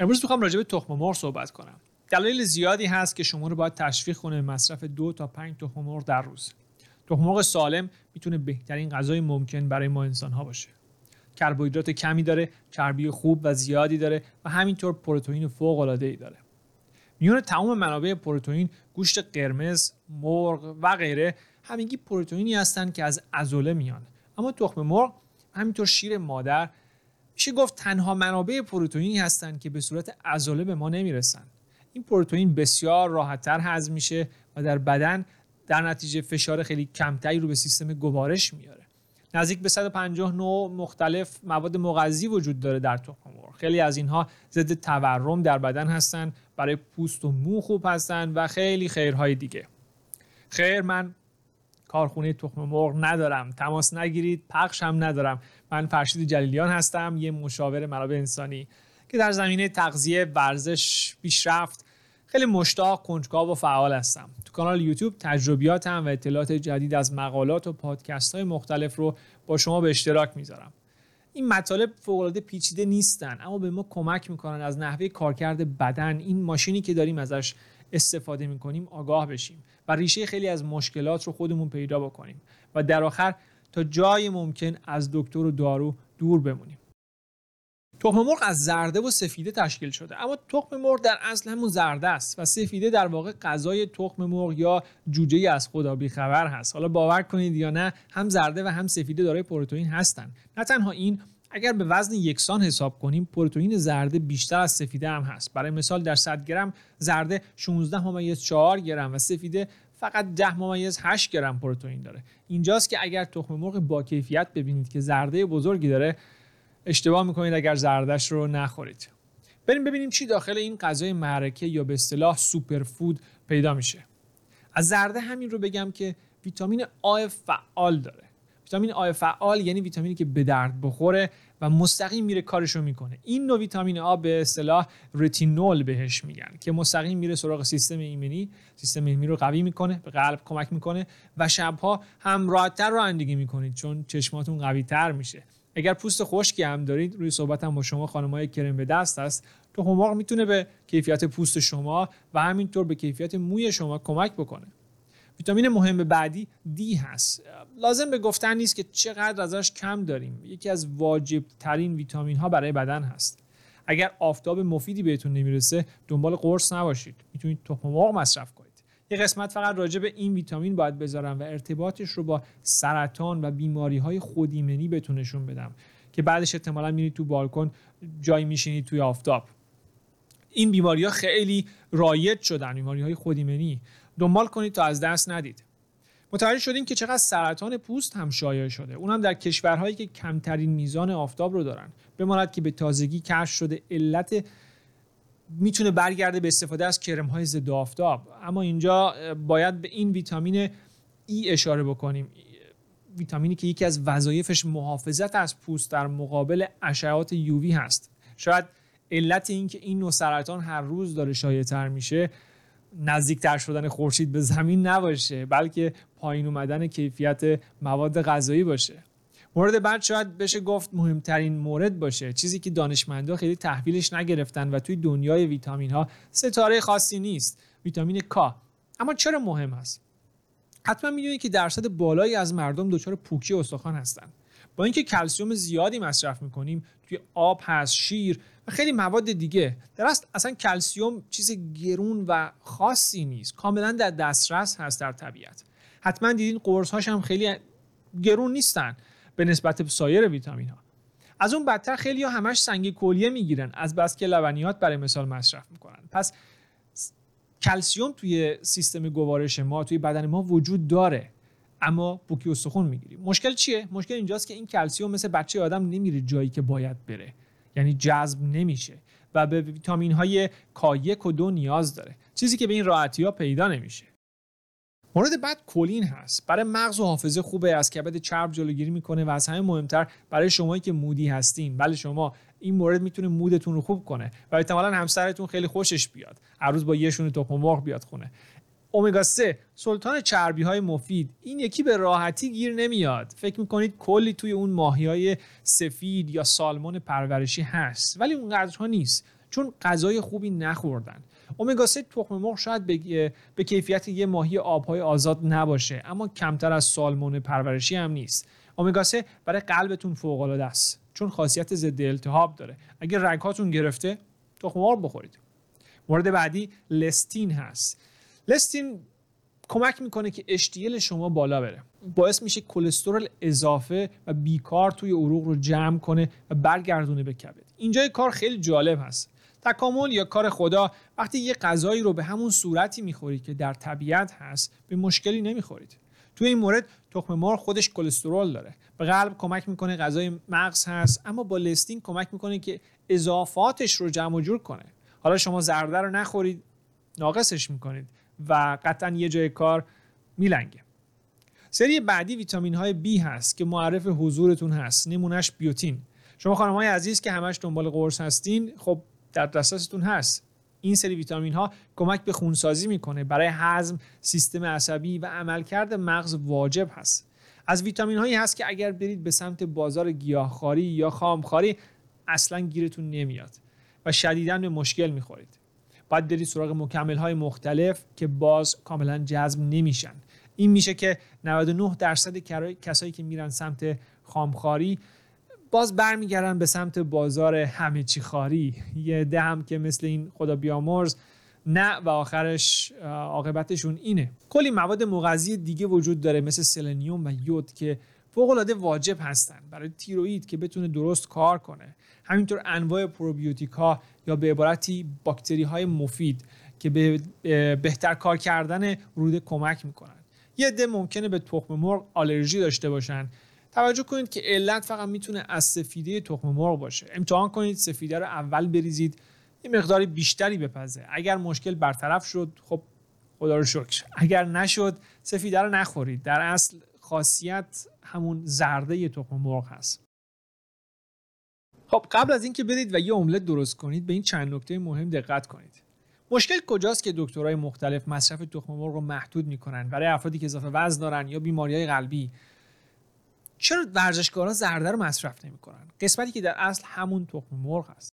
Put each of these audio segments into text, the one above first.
امروز می‌خوام راجع به تخم مرغ صحبت کنم. دلایل زیادی هست که شما رو باید تشویق کنه مصرف دو تا پنج تخم مرغ در روز. تخم مرغ سالم می‌تونه بهترین غذای ممکن برای ما انسان ها باشه. کربوهیدرات کمی داره چربی خوب و زیادی داره و همینطور پروتئین فوق العاده ای داره. میون تمام منابع پروتئین گوشت قرمز مرغ و غیره همگی پروتئینی هستند که از عضله میان. اما تخم مرغ همینطور شیر مادر میشه گفت تنها منابع پروتئینی هستند که به صورت عضله به ما نمی‌رسن. این پروتئین بسیار راحتتر هضم میشه و در بدن در نتیجه فشار خیلی کمتری رو به سیستم گوارش میاره. نزدیک به 150 نوع مختلف مواد مغذی وجود داره در تخم مرغ. خیلی از اینها ضد تورم در بدن هستن برای پوست و مو خوب هستن و خیلی خیرهای دیگه. خیر من کارخونه تخم مرغ ندارم. تماس نگیرید پخش هم ندارم. من فرشید جلیلیان هستم یه مشاور منابع انسانی که در زمینه تغذیه ورزش پیشرفت خیلی مشتاق کنجکاو و فعال هستم. تو کانال یوتیوب تجربیاتم و اطلاعات جدید از مقالات و پادکست های مختلف رو با شما به اشتراک می‌ذارم. این مطالب فوقالعاده پیچیده نیستن اما به ما کمک می‌کنن از نحوه کارکرد بدن این ماشینی که داریم ازش استفاده می‌کنیم آگاه بشیم و ریشه خیلی از مشکلات رو خودمون پیدا بکنیم. و در آخر تا جای ممکن از دکتر و دارو دور بمونیم. تخم مرغ از زرده و سفیده تشکیل شده اما تخم مرغ در اصل همون زرده است و سفیده در واقع غذای تخم مرغ یا جوجه از خدا خبر هست. حالا باور کنید یا نه هم زرده و هم سفیده دارای پروتئین هستند نه تنها این اگر به وزن یکسان حساب کنیم پروتئین زرده بیشتر از سفیده هم هست. برای مثال در 100 گرم زرده 16 ممیز 4 گرم و سفیده فقط 10 ممیز 8 گرم پروتئین داره. اینجاست که اگر تخم مرغ با کیفیت ببینید که زرده بزرگی داره اشتباه می‌کنید اگر زردش رو نخورید. بریم ببینیم چی داخل این غذای معرکه یا به اصطلاح سوپرفود پیدا میشه. از زرده همین رو بگم که ویتامین آ فعال داره. ویتامین آ فعال یعنی ویتامینی که به درد بخوره و مستقیم میره کارشو می‌کنه. این نوع ویتامین آ به اصطلاح رتینول بهش میگن که مستقیم میره سراغ سیستم ایمنی سیستم ایمنی رو قوی می‌کنه به قلب کمک می‌کنه و شبها هم راحتتر رانندگی می‌کنید چون چشماتون قوی تر میشه. اگر پوست خشکی هم دارید روی صحبت هم با شما خانمای کرم به دست است تو مرغ می‌تونه به کیفیت پوست شما و همینطور به کیفیت موی شما کمک بکنه. ویتامین مهم بعدی دی هست. لازم به گفتن نیست که چقدر ازش کم داریم. یکی از واجب ترین ویتامین ها برای بدن هست. اگر آفتاب مفیدی بهتون نمی‌رسه دنبال قرص نباشید. می‌تونید تخم مرغ مصرف کنید. یه قسمت فقط راجع به این ویتامین باید بذارم و ارتباطش رو با سرطان و بیماری های خودیمنی بهتون نشون بدم که بعدش احتمالا میرید تو بالکن جای میشینید توی آفتاب. این بیماری ها خیلی رایج شدن بیماری های خودیمنی. دنبال کنید تا از دست ندید. متوجه شدیم که چقدر سرطان پوست هم شایع شده. اونم در کشورهایی که کمترین میزان آفتاب رو دارن. بماند که به تازگی کشف شده علت می‌تونه برگرده به استفاده از کرم های ضد آفتاب. اما اینجا باید به این ویتامین ای اشاره بکنیم. ویتامینی که یکی از وظایفش محافظت از پوست در مقابل اشعات یووی هست. شاید علت این که این نوع سرطان هر روز داره شایع‌تر میشه نزدیکتر شدن خورشید به زمین نباشه بلکه پایین اومدن کیفیت مواد غذایی باشه. مورد بعد شاید بشه گفت مهمترین مورد باشه. چیزی که دانشمندا خیلی تحویلش نگرفتن و توی دنیای ویتامین ها ستاره خاصی نیست ویتامین کا اما چرا مهم است؟ حتما می‌دونید که درصد بالایی از مردم دچار پوکی استخوان هستند با اینکه کلسیوم زیادی مصرف می‌کنیم توی آب هست شیر و خیلی مواد دیگه. در اصل اصلا کلسیوم چیز گرون و خاصی نیست. کاملا در دسترس هست در طبیعت. حتما دیدین قرص هاش هم خیلی گرون نیستن به نسبت سایر ویتامین ها از اون بدتر خیلی ها همش سنگ کلیه می‌گیرن از بس که لبنیات برای مثال مصرف می‌کنن. پس کلسیوم توی سیستم گوارش ما توی بدن ما وجود داره. اما بوکی استخون می‌گیریم. مشکل چیه؟ مشکل اینجاست که این کلسیوم مثل بچه آدم نمیره جایی که باید بره. یعنی جذب نمیشه و به ویتامین های K1 و دو نیاز داره. چیزی که به این راحتی ها پیدا نمیشه. مورد بعد کلین هست. برای مغز و حافظه خوبه از کبد چرب جلوگیری می‌کنه و از همه مهمتر برای شمایی که مودی هستین. بله شما این مورد می‌تونه مودتون رو خوب کنه و احتمالا همسرتون خیلی خوشش بیاد. هر روز با یه شونه تخم مرغ بیاد خونه. اومگا 3 سلطان چربی های مفید. این یکی به راحتی گیر نمیاد. فکر می‌کنید کلی توی اون ماهی های سفید یا سالمون پرورشی هست. ولی اونقدرها نیست. چون غذای خوبی نخوردن. امگا 3 تخم مرغ شاید به, به کیفیت یه ماهی آبهای آزاد نباشه. اما کمتر از سالمون پرورشی هم نیست. امگا 3 برای قلبتون فوق العاده است. چون خاصیت ضد التهاب داره. اگر رگهاتون گرفته تخم مرغ بخورید. مورد بعدی لستین هست. لستین کمک می‌کنه که اشتیل شما بالا بره. باعث میشه کلسترول اضافه و بیکار توی عروق رو جمع کنه و برگردونه به کبد. اینجای کار خیلی جالب هست. تکامل یا کار خدا وقتی یه غذایی رو به همون صورتی می‌خورید که در طبیعت هست به مشکلی نمی‌خورید. توی این مورد تخم مرغ خودش کلسترول داره. به قلب کمک می‌کنه غذای مغز هست اما با لستین کمک می‌کنه که اضافاتش رو جمع جور کنه. حالا شما زرده رو نخورید ناقصش می‌کنید. و قطعا یه جای کار میلنگه. سری بعدی ویتامین های B هست که معرف حضورتون هست نمونهش بیوتین. شما خانم های عزیز که همش دنبال قرص هستین خب در دسترستون هست. این سری ویتامین ها کمک به خونسازی می‌کنه. برای هضم سیستم عصبی و عملکرد مغز واجب هست. از ویتامین هایی هست که اگر برید به سمت بازار گیاهخواری یا خامخواری اصلا گیرتون نمیاد و شدیدا به مشکل می‌خورید. باید برید سراغ مکمل های مختلف که باز کاملا جذب نمیشن. این میشه که 99 درصد کسایی که میرن سمت خام‌خواری باز برمیگردن به سمت بازار همه چی خواری. یه عده هم که مثل این خدا بیامرز نه و آخرش عاقبتشون اینه. کلی مواد مغذی دیگه وجود داره مثل سلنیوم و یود که فوق العاده واجب هستن برای تیروئید که بتونه درست کار کنه. همینطور انواع پروبیوتیک ها یا به عبارتی باکتری های مفید که به بهتر کار کردن روده کمک می‌کنن. یه عده ممکنه به تخم مرغ آلرژی داشته باشن. توجه کنید که علت فقط می‌تونه از سفیده تخم مرغ باشه. امتحان کنید سفیده رو اول بریزید یه مقداری بیشتری بپزه. اگر مشکل برطرف شد خب خدا رو شکر. اگر نشد سفیده رو نخورید. در اصل خاصیت همون زرده تخم مرغ هست. خب قبل از اینکه برید و یه املت درست کنید به این چند نکته مهم دقت کنید. مشکل کجاست که دکترای مختلف مصرف تخم مرغ رو محدود می‌کنن برای افرادی که اضافه وزن دارن یا بیماری های قلبی؟ چرا ورزشکارا زرده رو مصرف نمی‌کنن؟ قسمتی که در اصل همون تخم مرغ هست.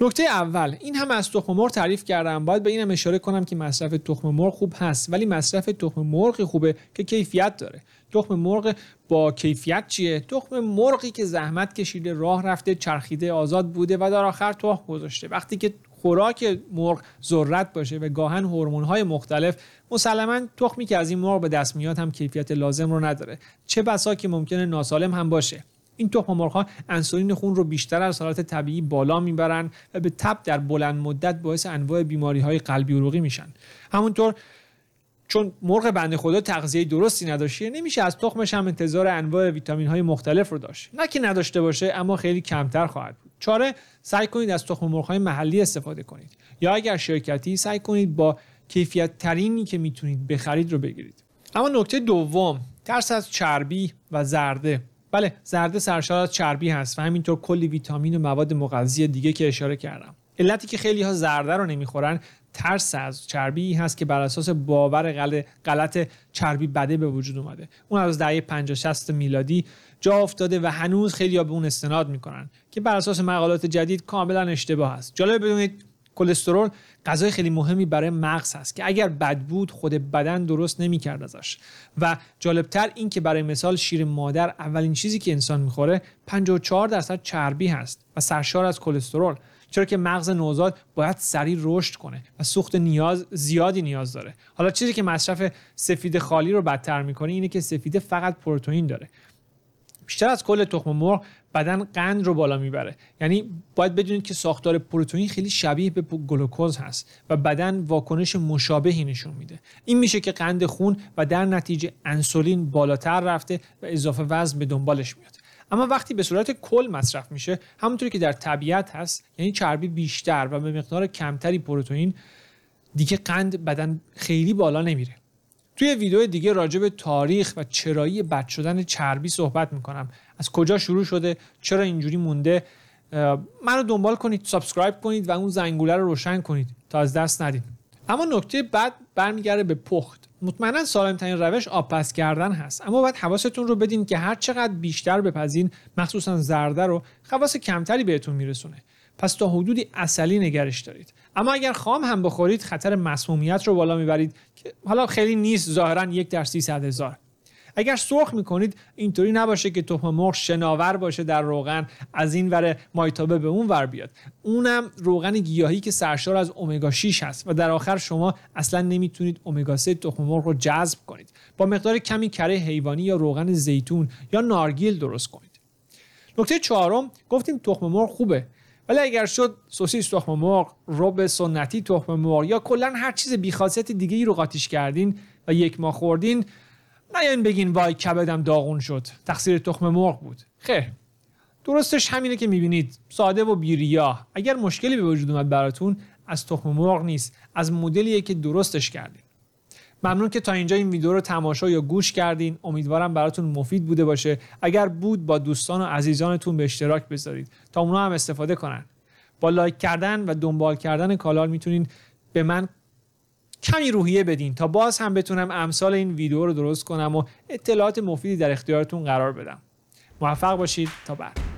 نکته اول این هم از تخم مرغ تعریف کردم. باید به اینم اشاره کنم که مصرف تخم مرغ خوب هست ولی مصرف تخم مرغ خوبه که کیفیت داره. تخم مرغ با کیفیت چیه؟ تخم مرغی که زحمت کشیده راه رفته چرخیده آزاد بوده و در آخر تخم گذاشته. وقتی که خوراک مرغ ذرت باشه و گاهن های مختلف مسلما تخمی که از این مرغ به دست میاد هم کیفیت لازم رو نداره. چه بسا که ممکنه ناسالم هم باشه. این تخم مرغ انسولین خون رو بیشتر از حالت طبیعی بالا می‌برن و به تب در بلند مدت باعث انواع بیماری های قلبی عروقی میشن. همونطور چون مرغ بنده خدا تغذیه درستی نداشته نمیشه از تخمش هم انتظار انواع ویتامین های مختلف رو داشت. نه که نداشته باشه اما خیلی کمتر خواهد بود. چاره سعی کنید از تخم مرغ های محلی استفاده کنید. یا اگر شرکتی سعی کنید با کیفیت ترینی که می‌تونید بخرید رو بگیرید. اما نکته دوم ترس از چربی و زرده. بله زرده سرشار از چربی هست و همینطور کلی ویتامین و مواد مغذی دیگه که اشاره کردم. علتی که خیلی ها زرده رو نمی‌خورن ترس از چربی هست که بر اساس باور غلط چربی بده به وجود اومده. اون از دهه 50 60 میلادی جا افتاده و هنوز خیلی ها به اون استناد می‌کنن که بر اساس مقالات جدید کاملا اشتباه است. جالب بدونید کلسترول غذای خیلی مهمی برای مغز هست که اگر بد بود خود بدن درست نمی‌کرد ازش. و جالبتر این که برای مثال شیر مادر اولین چیزی که انسان می‌خوره 54 درصد چربی هست و سرشار از کلسترول چرا که مغز نوزاد باید سریع رشد کنه و سوخت نیاز زیادی نیاز داره. حالا چیزی که مصرف سفید خالی رو بدتر می‌کنه اینه که سفید فقط پروتئین داره. بیشتر از کل تخم مرغ بدن قند رو بالا می‌بره. یعنی باید بدونید که ساختار پروتئین خیلی شبیه به گلوکوز هست و بدن واکنش مشابهی نشون میده. این میشه که قند خون و در نتیجه انسولین بالاتر رفته و اضافه وزن به دنبالش میاد. اما وقتی به صورت کل مصرف میشه همونطوری که در طبیعت هست یعنی چربی بیشتر و به مقدار کمتری پروتئین دیگه قند بدن خیلی بالا نمیره. توی ویدیو دیگه راجع به تاریخ و چرایی بد شدن چربی صحبت می‌کنم. از کجا شروع شده؟ چرا اینجوری مونده؟ منو دنبال کنید subscribe کنید و اون زنگوله رو روشن کنید تا از دست ندید. اما نکته بعد برمیگرده به پخت. مطمئنا سالم ترین روش آب پز کردن هست. اما باید حواستون رو بدین که هر چقدر بیشتر بپزین مخصوصا زرده رو خواص کمتری بهتون میرسونه. پس تا حدودی اصلی نگرش دارید. اما اگر خام هم بخورید خطر مسمومیت رو بالا می‌برید که حالا خیلی نیست ظاهرا یک در 300 هزار. اگر سرخ می‌کنید اینطوری نباشه که تخم مرغ شناور باشه در روغن از این ور مایتابه به اون ور بیاد. اونم روغن گیاهی که سرشار از امگا 6 هست و در آخر شما اصلا نمی‌تونید امگا 3 تخم مرغ رو جذب کنید. با مقدار کمی کره حیوانی یا روغن زیتون یا نارگیل درست کنید. نکته چهارم گفتیم تخم مرغ خوبه. ولی اگر شد سوسیس تخم مرغ رب سنتی تخم مرغ یا کلا هر چیز بیخاصیت دیگه ای رو قاطیش کردین و یک ماه خوردین نیاین بگین وای کبدم داغون شد. تقصیر تخم مرغ بود. خیر. درستش همینه که می‌بینید. ساده و بیریا اگر مشکلی به وجود اومد براتون از تخم مرغ نیست. از مدلیه که درستش کردین. ممنون که تا اینجا این ویدیو رو تماشا یا گوش کردین. امیدوارم براتون مفید بوده باشه. اگر بود با دوستان و عزیزانتون به اشتراک بذارید. تا اونا هم استفاده کنن. با لایک کردن و دنبال کردن کانال می‌تونین به من کمی روحیه بدین تا باز هم بتونم امثال این ویدیو رو درست کنم و اطلاعات مفیدی در اختیارتون قرار بدم. موفق باشید. تا بعد.